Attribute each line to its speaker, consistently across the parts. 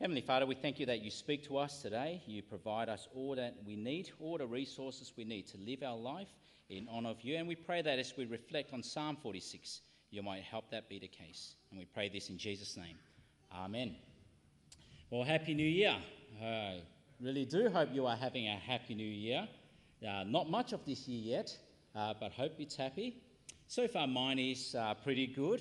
Speaker 1: Heavenly Father, we thank you that you speak to us today. You provide us all that we need, all the resources we need to live our life in honour of you. And we pray that as we reflect on Psalm 46, you might help that be the case. And we pray this in Jesus' name. Amen. Well, Happy New Year. I really do hope you are having a Happy New Year. Uh, not much of this year yet, uh, but hope it's happy. So far, mine is uh, pretty good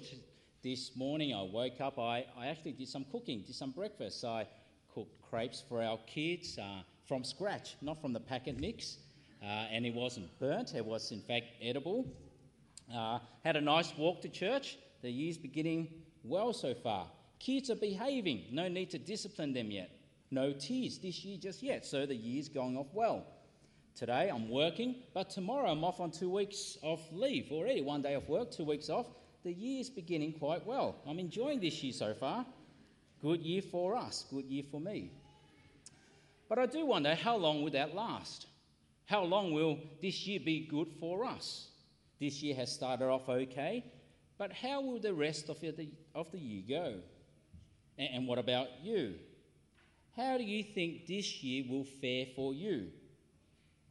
Speaker 1: this morning I woke up, I, I actually did some cooking, did some breakfast. I cooked crepes for our kids uh, from scratch, not from the packet mix. Uh, and it wasn't burnt, it was in fact edible. Uh, had a nice walk to church. The year's beginning well so far. Kids are behaving, no need to discipline them yet. No tears this year just yet, so the year's going off well. Today I'm working, but tomorrow I'm off on two weeks of leave already. One day of work, two weeks off the year's beginning quite well. I'm enjoying this year so far. Good year for us, good year for me. But I do wonder how long will that last? How long will this year be good for us? This year has started off okay, but how will the rest of the, of the year go? And, and what about you? How do you think this year will fare for you?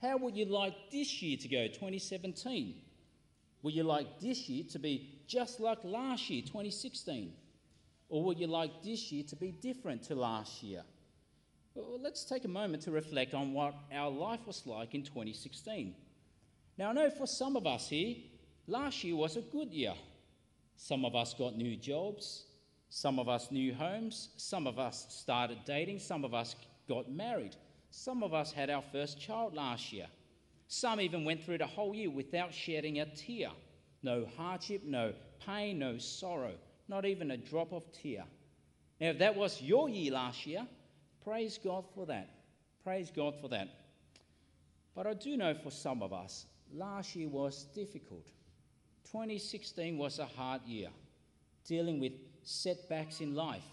Speaker 1: How would you like this year to go, 2017? Would you like this year to be just like last year, 2016? Or would you like this year to be different to last year? Well, let's take a moment to reflect on what our life was like in 2016. Now, I know for some of us here, last year was a good year. Some of us got new jobs, some of us new homes, some of us started dating, some of us got married, some of us had our first child last year. Some even went through the whole year without shedding a tear. No hardship, no pain, no sorrow, not even a drop of tear. Now, if that was your year last year, praise God for that. Praise God for that. But I do know for some of us, last year was difficult. 2016 was a hard year, dealing with setbacks in life,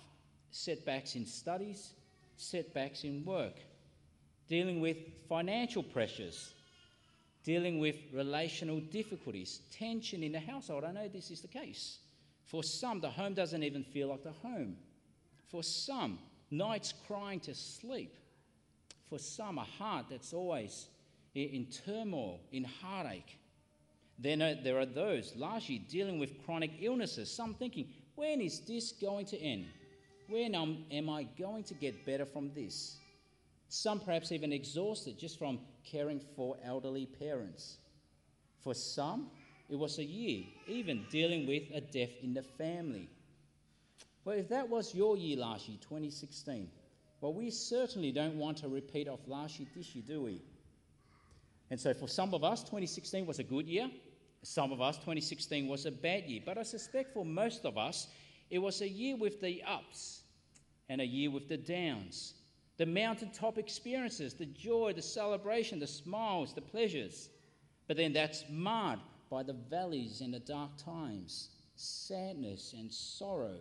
Speaker 1: setbacks in studies, setbacks in work, dealing with financial pressures, dealing with relational difficulties, tension in the household. I know this is the case. For some, the home doesn't even feel like the home. For some, nights crying to sleep. For some, a heart that's always in turmoil, in heartache. Then there are those largely dealing with chronic illnesses, some thinking, when is this going to end? When am I going to get better from this? Some perhaps even exhausted just from caring for elderly parents. For some, it was a year, even dealing with a death in the family. Well, if that was your year last year, 2016, well, we certainly don't want a repeat of last year this year, do we? And so for some of us, 2016 was a good year. Some of us, 2016 was a bad year. But I suspect for most of us, it was a year with the ups and a year with the downs the mountaintop experiences, the joy, the celebration, the smiles, the pleasures. But then that's marred by the valleys and the dark times, sadness and sorrow,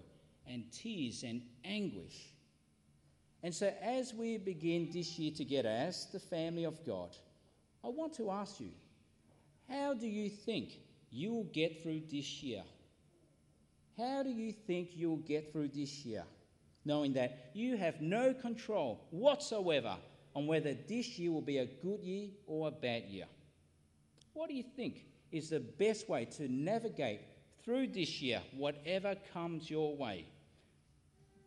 Speaker 1: and tears and anguish. And so, as we begin this year together as the family of God, I want to ask you how do you think you'll get through this year? How do you think you'll get through this year? Knowing that you have no control whatsoever on whether this year will be a good year or a bad year. What do you think is the best way to navigate through this year, whatever comes your way?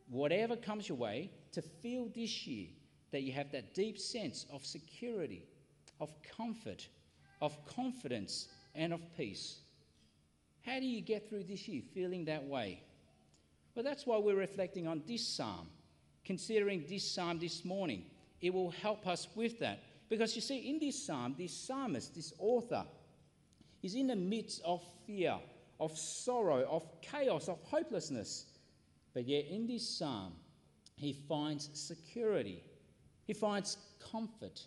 Speaker 1: Whatever comes your way, to feel this year that you have that deep sense of security, of comfort, of confidence, and of peace. How do you get through this year feeling that way? Well, that's why we're reflecting on this psalm, considering this psalm this morning. It will help us with that. Because you see, in this psalm, this psalmist, this author, is in the midst of fear, of sorrow, of chaos, of hopelessness. But yet, in this psalm, he finds security, he finds comfort,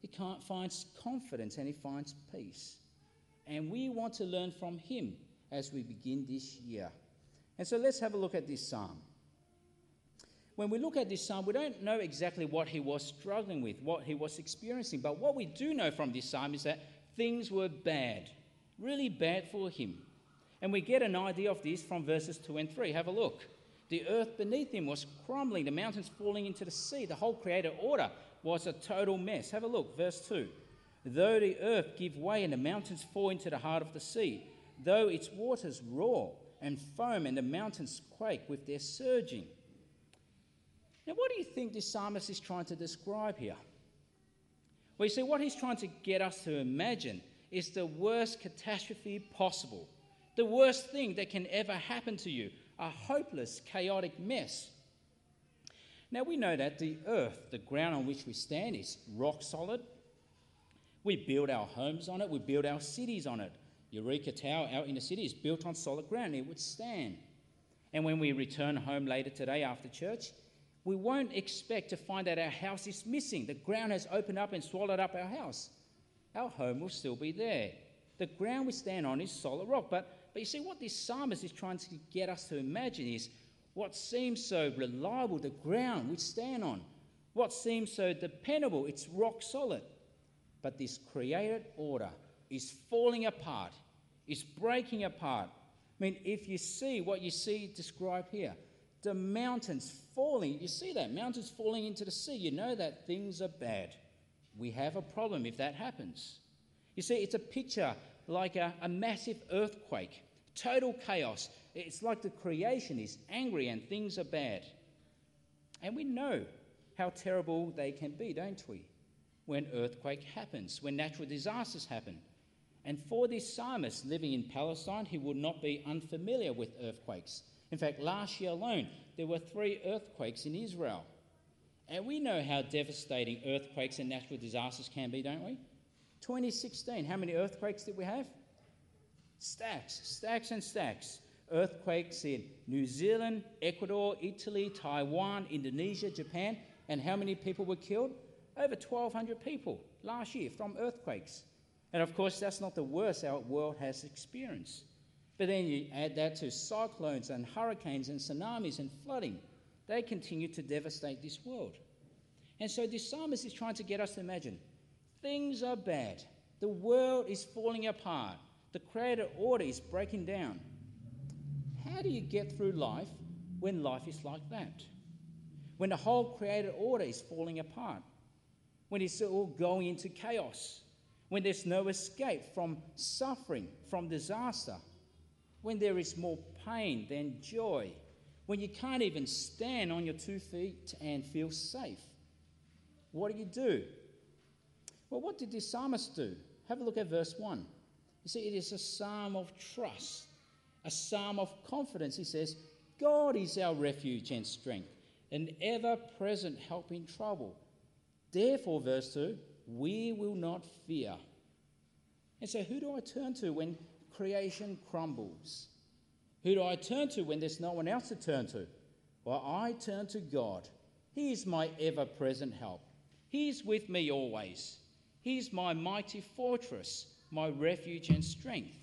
Speaker 1: he finds confidence, and he finds peace. And we want to learn from him as we begin this year. And so let's have a look at this psalm. When we look at this psalm, we don't know exactly what he was struggling with, what he was experiencing, but what we do know from this psalm is that things were bad, really bad for him. And we get an idea of this from verses 2 and 3. Have a look. The earth beneath him was crumbling, the mountains falling into the sea. The whole created order was a total mess. Have a look, verse 2. Though the earth give way and the mountains fall into the heart of the sea, though its waters roar and foam and the mountains quake with their surging. Now, what do you think this psalmist is trying to describe here? Well, you see, what he's trying to get us to imagine is the worst catastrophe possible, the worst thing that can ever happen to you, a hopeless, chaotic mess. Now, we know that the earth, the ground on which we stand, is rock solid. We build our homes on it, we build our cities on it. Eureka Tower our inner city is built on solid ground, it would stand. And when we return home later today after church, we won't expect to find that our house is missing. The ground has opened up and swallowed up our house. Our home will still be there. The ground we stand on is solid rock. But, but you see, what this psalmist is trying to get us to imagine is what seems so reliable, the ground we stand on. What seems so dependable, it's rock solid. But this created order is falling apart, is breaking apart. I mean, if you see what you see described here, the mountains falling, you see that, mountains falling into the sea, you know that things are bad. We have a problem if that happens. You see, it's a picture like a, a massive earthquake, total chaos. It's like the creation is angry and things are bad. And we know how terrible they can be, don't we? When earthquake happens, when natural disasters happen. And for this psalmist living in Palestine, he would not be unfamiliar with earthquakes. In fact, last year alone, there were three earthquakes in Israel. And we know how devastating earthquakes and natural disasters can be, don't we? 2016, how many earthquakes did we have? Stacks, stacks and stacks. Earthquakes in New Zealand, Ecuador, Italy, Taiwan, Indonesia, Japan. And how many people were killed? Over 1,200 people last year from earthquakes. And of course, that's not the worst our world has experienced. But then you add that to cyclones and hurricanes and tsunamis and flooding. They continue to devastate this world. And so this psalmist is trying to get us to imagine things are bad. The world is falling apart. The created order is breaking down. How do you get through life when life is like that? When the whole created order is falling apart? When it's all going into chaos? When there's no escape from suffering, from disaster? When there is more pain than joy? when you can't even stand on your two feet and feel safe? What do you do? Well, what did this psalmist do? Have a look at verse 1. You see, it is a psalm of trust, a psalm of confidence. He says, God is our refuge and strength, an ever present help in trouble. Therefore, verse 2, we will not fear. And so, who do I turn to when creation crumbles? Who do I turn to when there's no one else to turn to? Well, I turn to God. He is my ever present help. He is with me always. He is my mighty fortress, my refuge and strength.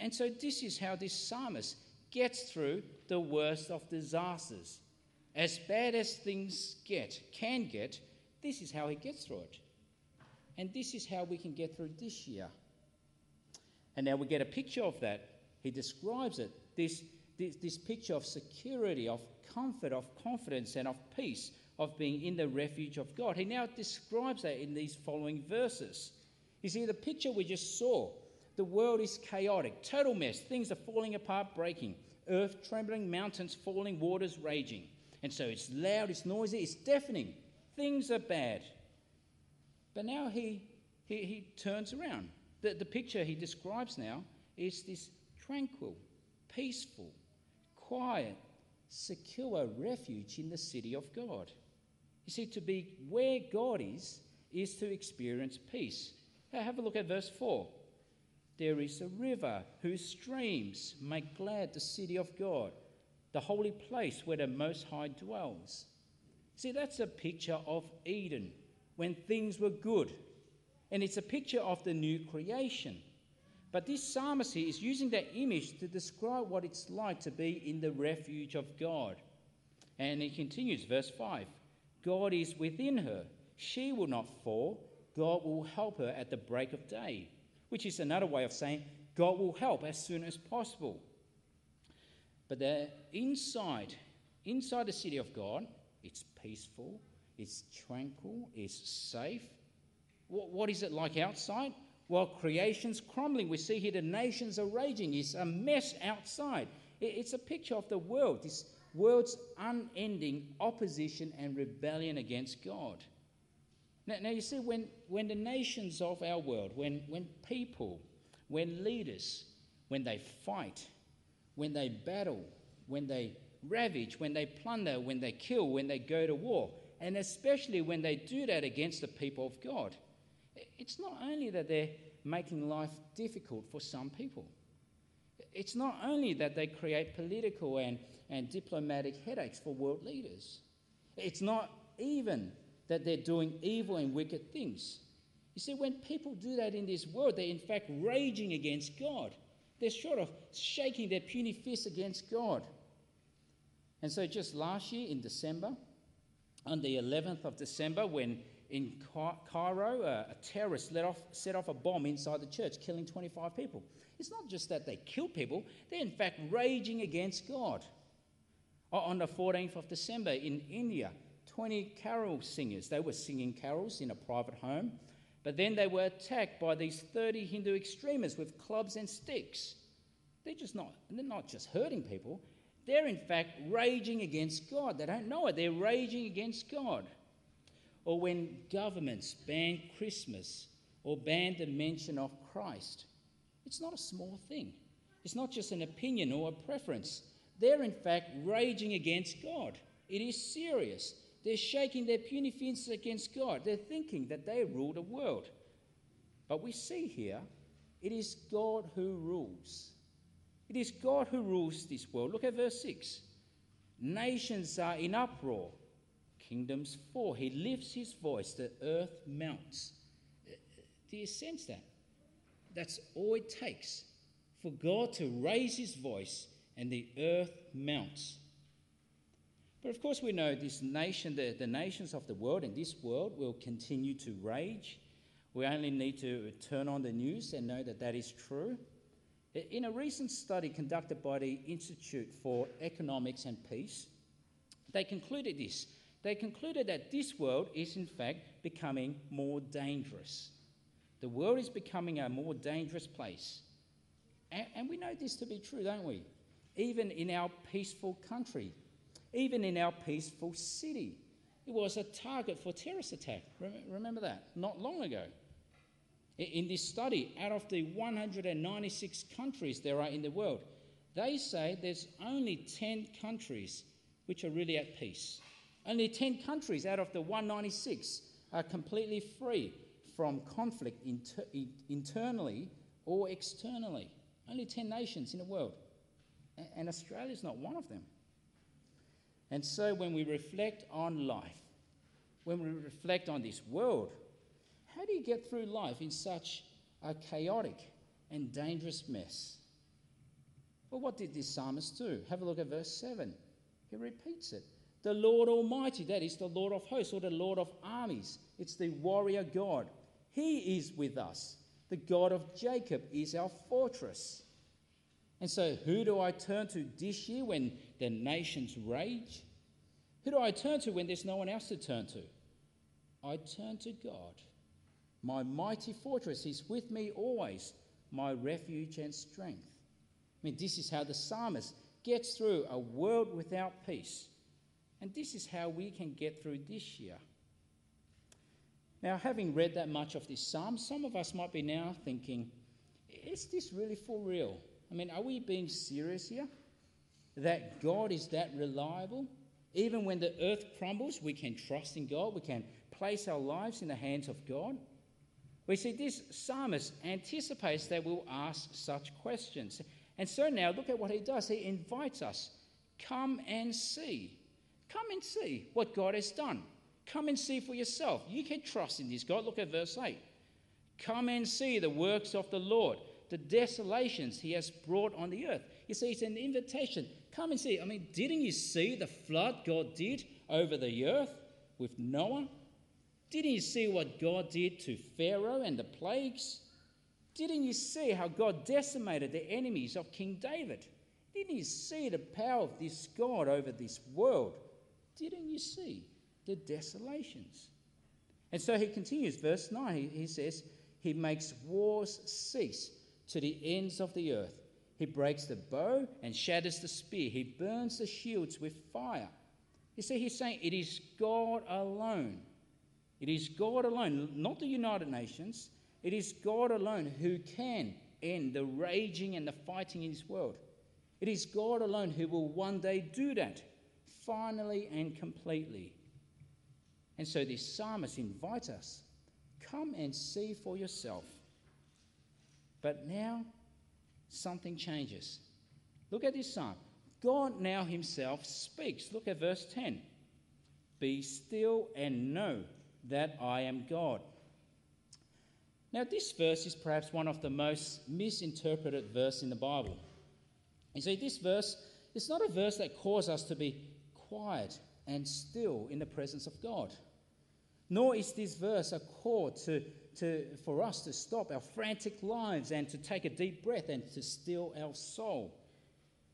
Speaker 1: And so, this is how this psalmist gets through the worst of disasters. As bad as things get, can get, this is how he gets through it. And this is how we can get through this year. And now we get a picture of that he describes it this, this, this picture of security, of comfort, of confidence, and of peace, of being in the refuge of God. He now describes that in these following verses. You see, the picture we just saw the world is chaotic, total mess. Things are falling apart, breaking. Earth trembling, mountains falling, waters raging. And so it's loud, it's noisy, it's deafening. Things are bad. But now he, he, he turns around. The, the picture he describes now is this tranquil, peaceful, quiet, secure refuge in the city of God. You see, to be where God is, is to experience peace. Now have a look at verse 4. There is a river whose streams make glad the city of God, the holy place where the Most High dwells. See, that's a picture of Eden when things were good. And it's a picture of the new creation but this psalmist here is using that image to describe what it's like to be in the refuge of God. And he continues, verse 5 God is within her. She will not fall. God will help her at the break of day, which is another way of saying God will help as soon as possible. But the inside, inside the city of God, it's peaceful, it's tranquil, it's safe. What, what is it like outside? Well, creation's crumbling. We see here the nations are raging. It's a mess outside. It's a picture of the world, this world's unending opposition and rebellion against God. Now, now, you see, when, when the nations of our world, when, when people, when leaders, when they fight, when they battle, when they ravage, when they plunder, when they kill, when they go to war, and especially when they do that against the people of God, it's not only that they're making life difficult for some people, it's not only that they create political and, and diplomatic headaches for world leaders, it's not even that they're doing evil and wicked things. You see, when people do that in this world, they're in fact raging against God. They're sort of shaking their puny fists against God. And so, just last year in December, on the 11th of December, when in Cairo a, terrorist off, set off a bomb inside the church, killing 25 people. It's not just that they kill people, they're in fact raging against God. On the 14th of December in India, 20 carol singers. They were singing carols in a private home, but then they were attacked by these 30 Hindu extremists with clubs and sticks. They're just not, they're not just hurting people, they're in fact raging against God. They don't know it, they're raging against God. Or when governments ban Christmas or ban the mention of Christ, it's not a small thing. It's not just an opinion or a preference. They're in fact raging against God. It is serious. They're shaking their puny fists against God. They're thinking that they rule the world. But we see here, it is God who rules. It is God who rules this world. Look at verse 6. Nations are in uproar, kingdoms fall. He lifts his voice, the earth melts. Do you sense that? That's all it takes for God to raise his voice and the earth melts. But of course, we know this nation, the, the nations of the world and this world will continue to rage. We only need to turn on the news and know that that is true. In a recent study conducted by the Institute for Economics and Peace, they concluded this. They concluded that this world is, in fact, becoming more dangerous. The world is becoming a more dangerous place. And, and we know this to be true, don't we? Even in our peaceful country, even in our peaceful city. It was a target for terrorist attack. Remember that? Not long ago. In this study, out of the 196 countries there are in the world, they say there's only 10 countries which are really at peace. Only 10 countries out of the 196 are completely free from conflict inter- internally or externally. Only 10 nations in the world. And Australia is not one of them. And so when we reflect on life, when we reflect on this world, how do you get through life in such a chaotic and dangerous mess? Well, what did this psalmist do? Have a look at verse 7. He repeats it. The Lord Almighty, that is the Lord of hosts or the Lord of armies, it's the warrior God. He is with us. The God of Jacob is our fortress. And so, who do I turn to this year when the nations rage? Who do I turn to when there's no one else to turn to? I turn to God. My mighty fortress is with me always, my refuge and strength. I mean, this is how the psalmist gets through a world without peace. And this is how we can get through this year. Now, having read that much of this psalm, some of us might be now thinking, is this really for real? I mean, are we being serious here? That God is that reliable? Even when the earth crumbles, we can trust in God. We can place our lives in the hands of God. We see this psalmist anticipates that we'll ask such questions. And so now look at what he does. He invites us come and see. Come and see what God has done. Come and see for yourself. You can trust in this God. Look at verse 8. Come and see the works of the Lord the desolations he has brought on the earth. You see, it's an invitation. Come and see. I mean, didn't you see the flood God did over the earth with Noah? Didn't you see what God did to Pharaoh and the plagues? Didn't you see how God decimated the enemies of King David? Didn't you see the power of this God over this world? Didn't you see the desolations? And so he continues, verse 9, he, says, He makes wars cease to the ends of the earth. He breaks the bow and shatters the spear. He burns the shields with fire. You see, he's saying it is God alone. It is God alone, not the United Nations. It is God alone who can end the raging and the fighting in this world. It is God alone who will one day do that, finally and completely. And so this psalmist invites us come and see for yourself. But now something changes. Look at this psalm. God now himself speaks. Look at verse 10. Be still and know that I am God. Now, this verse is perhaps one of the most misinterpreted verses in the Bible. You see, this verse is not a verse that calls us to be quiet and still in the presence of God. Nor is this verse a call to, to, for us to stop our frantic lives and to take a deep breath and to still our soul.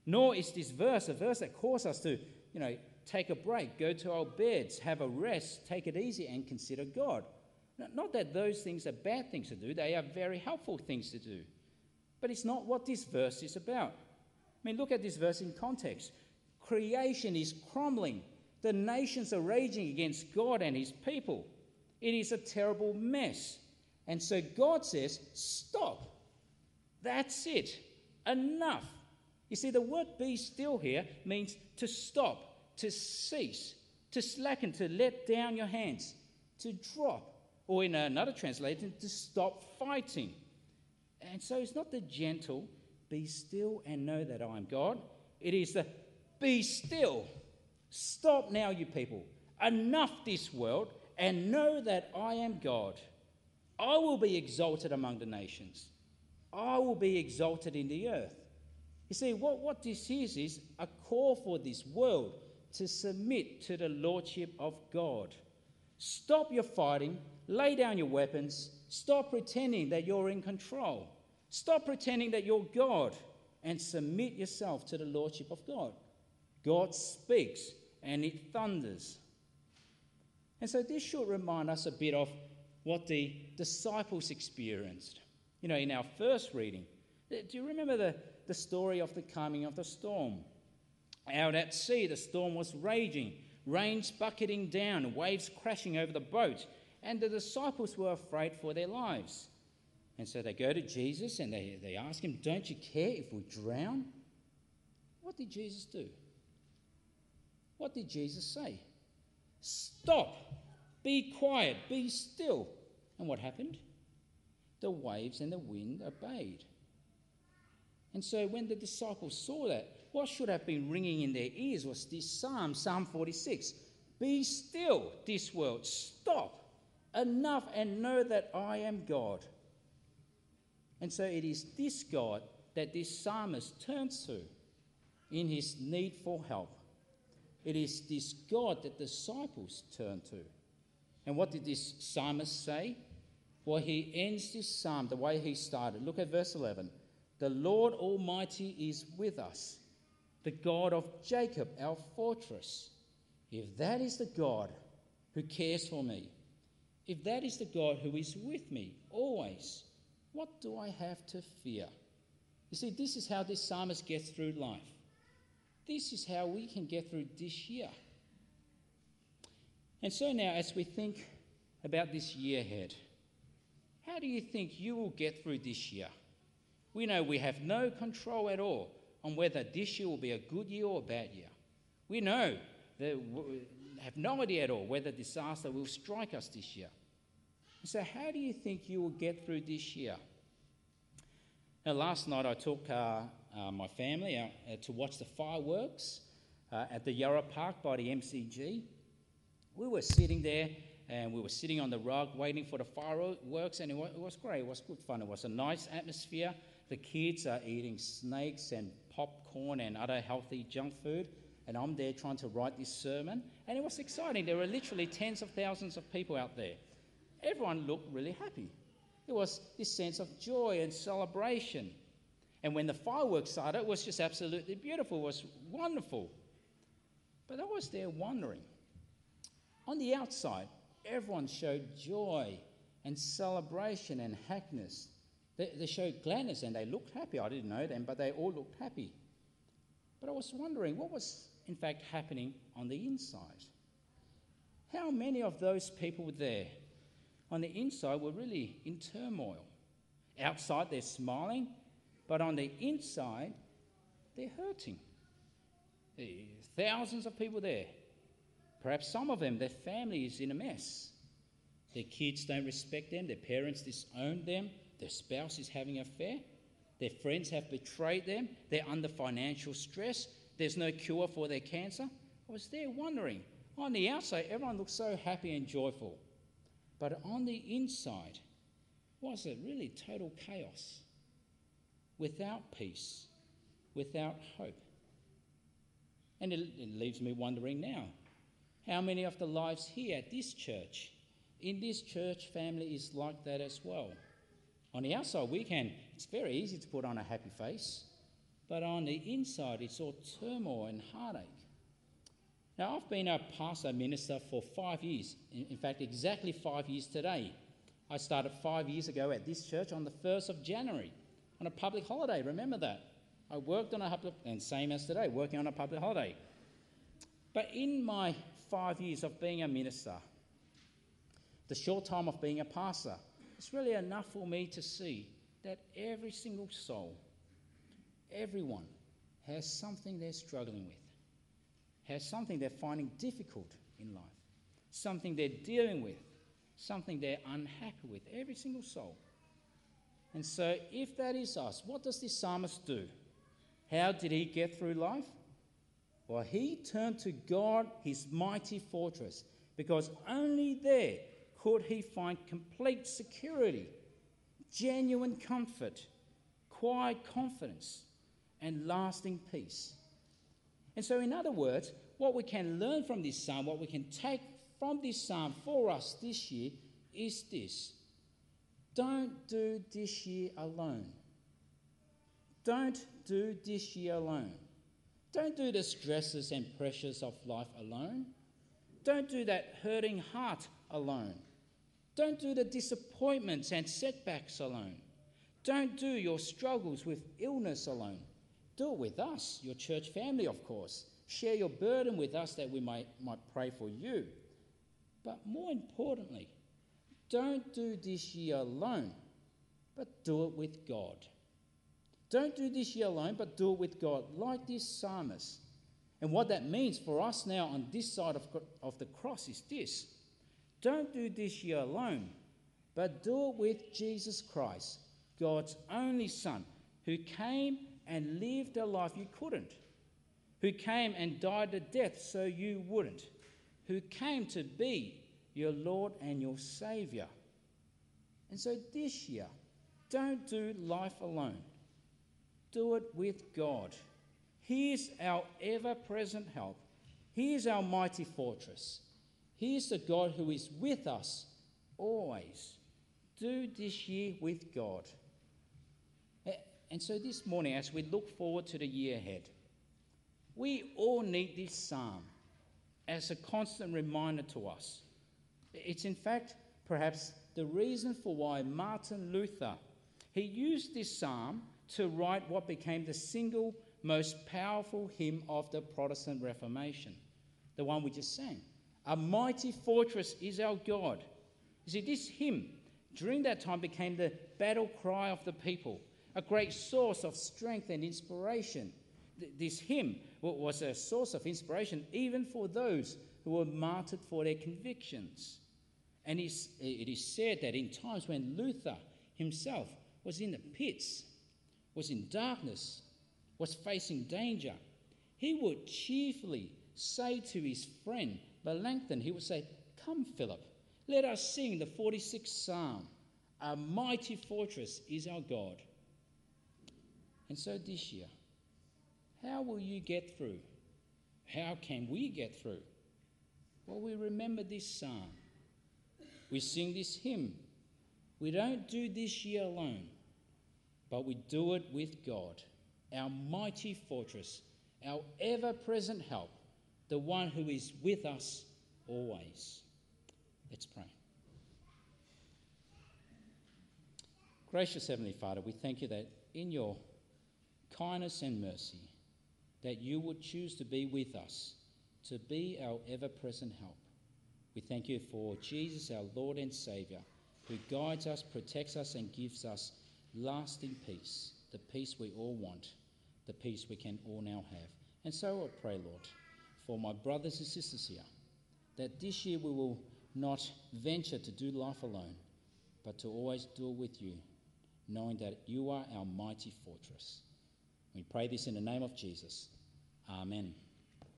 Speaker 1: Nor is this verse a verse that calls us to, you know, take a break, go to our beds, have a rest, take it easy, and consider God. Not that those things are bad things to do, they are very helpful things to do. But it's not what this verse is about. I mean, look at this verse in context. Creation is crumbling, the nations are raging against God and his people. It is a terrible mess. And so God says, Stop. That's it. Enough. You see, the word be still here means to stop, to cease, to slacken, to let down your hands, to drop, or in another translation, to stop fighting. And so it's not the gentle, be still and know that I am God. It is the be still. Stop now, you people. Enough this world, and know that I am God. I will be exalted among the nations. I will be exalted in the earth. You see, what, what this is, is a call for this world to submit to the lordship of God. Stop your fighting, lay down your weapons, stop pretending that you're in control. Stop pretending that you're God and submit yourself to the lordship of God. God speaks and it thunders. And so this should remind us a bit of what the disciples experienced. You know, in our first reading, do you remember the, the story of the coming of the storm? Out at sea, the storm was raging, rains bucketing down, waves crashing over the boat, and the disciples were afraid for their lives. And so they go to Jesus and they, they ask him, Don't you care if we drown? What did Jesus do? What did Jesus say? Stop, be quiet, be still. And what happened? The waves and the wind obeyed. And so when the disciples saw that, what should have been ringing in their ears was this psalm, Psalm 46 Be still, this world, stop, enough, and know that I am God. And so it is this God that this psalmist turns to in his need for help. It is this God that the disciples turn to. And what did this psalmist say? Well, he ends this psalm the way he started. Look at verse 11. The Lord Almighty is with us, the God of Jacob, our fortress. If that is the God who cares for me, if that is the God who is with me always, what do I have to fear? You see, this is how this psalmist gets through life. This is how we can get through this year. And so now, as we think about this year ahead, how do you think you will get through this year? We know we have no control at all on whether this year will be a good year or a bad year. We know that we have no idea at all whether disaster will strike us this year. So, how do you think you will get through this year? Now, last night I took uh, uh, my family out uh, to watch the fireworks uh, at the Yarra Park by the MCG. We were sitting there and we were sitting on the rug waiting for the fireworks, and it was, it was great. It was good fun. It was a nice atmosphere. The kids are eating snakes and popcorn and other healthy junk food, and I'm there trying to write this sermon, and it was exciting. There were literally tens of thousands of people out there everyone looked really happy. There was this sense of joy and celebration. And when the fireworks started, it was just absolutely beautiful, it was wonderful. But I was there wondering. On the outside, everyone showed joy and celebration and happiness. They, they showed gladness and they looked happy. I didn't know them, but they all looked happy. But I was wondering what was, in fact, happening on the inside. How many of those people there on the inside were really in turmoil? Outside, they're smiling, but on the inside, they're hurting. Thousands of people there. Perhaps some of them, their family is in a mess. Their kids don't respect them, their parents disown them, their spouse is having an affair, their friends have betrayed them, they're under financial stress, there's no cure for their cancer. I was there wondering. On the outside, everyone looks so happy and joyful. But on the inside, was it really total chaos? Without peace, without hope. And it, it leaves me wondering now how many of the lives here at this church, in this church family, is like that as well? On the outside, we can, it's very easy to put on a happy face, but on the inside, it's all turmoil and heartache. Now, I've been a pastor minister for five years, in fact, exactly five years today. I started five years ago at this church on the 1st of January on a public holiday. Remember that? I worked on a public, and same as today, working on a public holiday. But in my five years of being a minister, the short time of being a pastor, it's really enough for me to see that every single soul, everyone, has something they're struggling with, has something they're finding difficult in life, something they're dealing with, something they're unhappy with, every single soul. And so, if that is us, what does this psalmist do? How did he get through life? Well, he turned to God, his mighty fortress, because only there could he find complete security, genuine comfort, quiet confidence, and lasting peace. And so, in other words, what we can learn from this psalm, what we can take from this psalm for us this year is this don't do this year alone. Don't do this year alone. Don't do the stresses and pressures of life alone. Don't do that hurting heart alone. Don't do the disappointments and setbacks alone. Don't do your struggles with illness alone. Do it with us, your church family, of course. Share your burden with us that we might, might pray for you. But more importantly, don't do this year alone, but do it with God. Don't do this year alone, but do it with God, like this psalmist. And what that means for us now on this side of, of the cross is this don't do this year alone, but do it with Jesus Christ, God's only Son, who came and lived a life you couldn't, who came and died a death so you wouldn't, who came to be your Lord and your Saviour. And so this year, don't do life alone do it with God. He is our ever present help. He is our mighty fortress. He is the God who is with us always. Do this year with God. And so this morning, as we look forward to the year ahead, we all need this psalm as a constant reminder to us. It's in fact perhaps the reason for why Martin Luther he used this psalm to write what became the single most powerful hymn of the Protestant Reformation, the one we just sang. A mighty fortress is our God. You see, this hymn during that time became the battle cry of the people, a great source of strength and inspiration. This hymn was a source of inspiration even for those who were martyred for their convictions. And it is said that in times when Luther himself was in the pits, was in darkness, was facing danger, he would cheerfully say to his friend Melanchthon, he would say, Come, Philip, let us sing the 46th Psalm. A mighty fortress is our God. And so this year, how will you get through? How can we get through? Well, we remember this psalm. We sing this hymn. We don't do this year alone but we do it with God, our mighty fortress, our ever present help, the one who is with us always. Let's pray. Gracious Heavenly Father, we thank you that in your kindness and mercy, that you would choose to be with us, to be our ever present help. We thank you for Jesus, our Lord and Saviour, who guides us, protects us, and gives us lasting peace, the peace we all want, the peace we can all now have. And so I pray, Lord, for my brothers and sisters here, that this year we will not venture to do life alone, but to always do it with you, knowing that you are our mighty fortress. We pray this in the name of Jesus. Amen.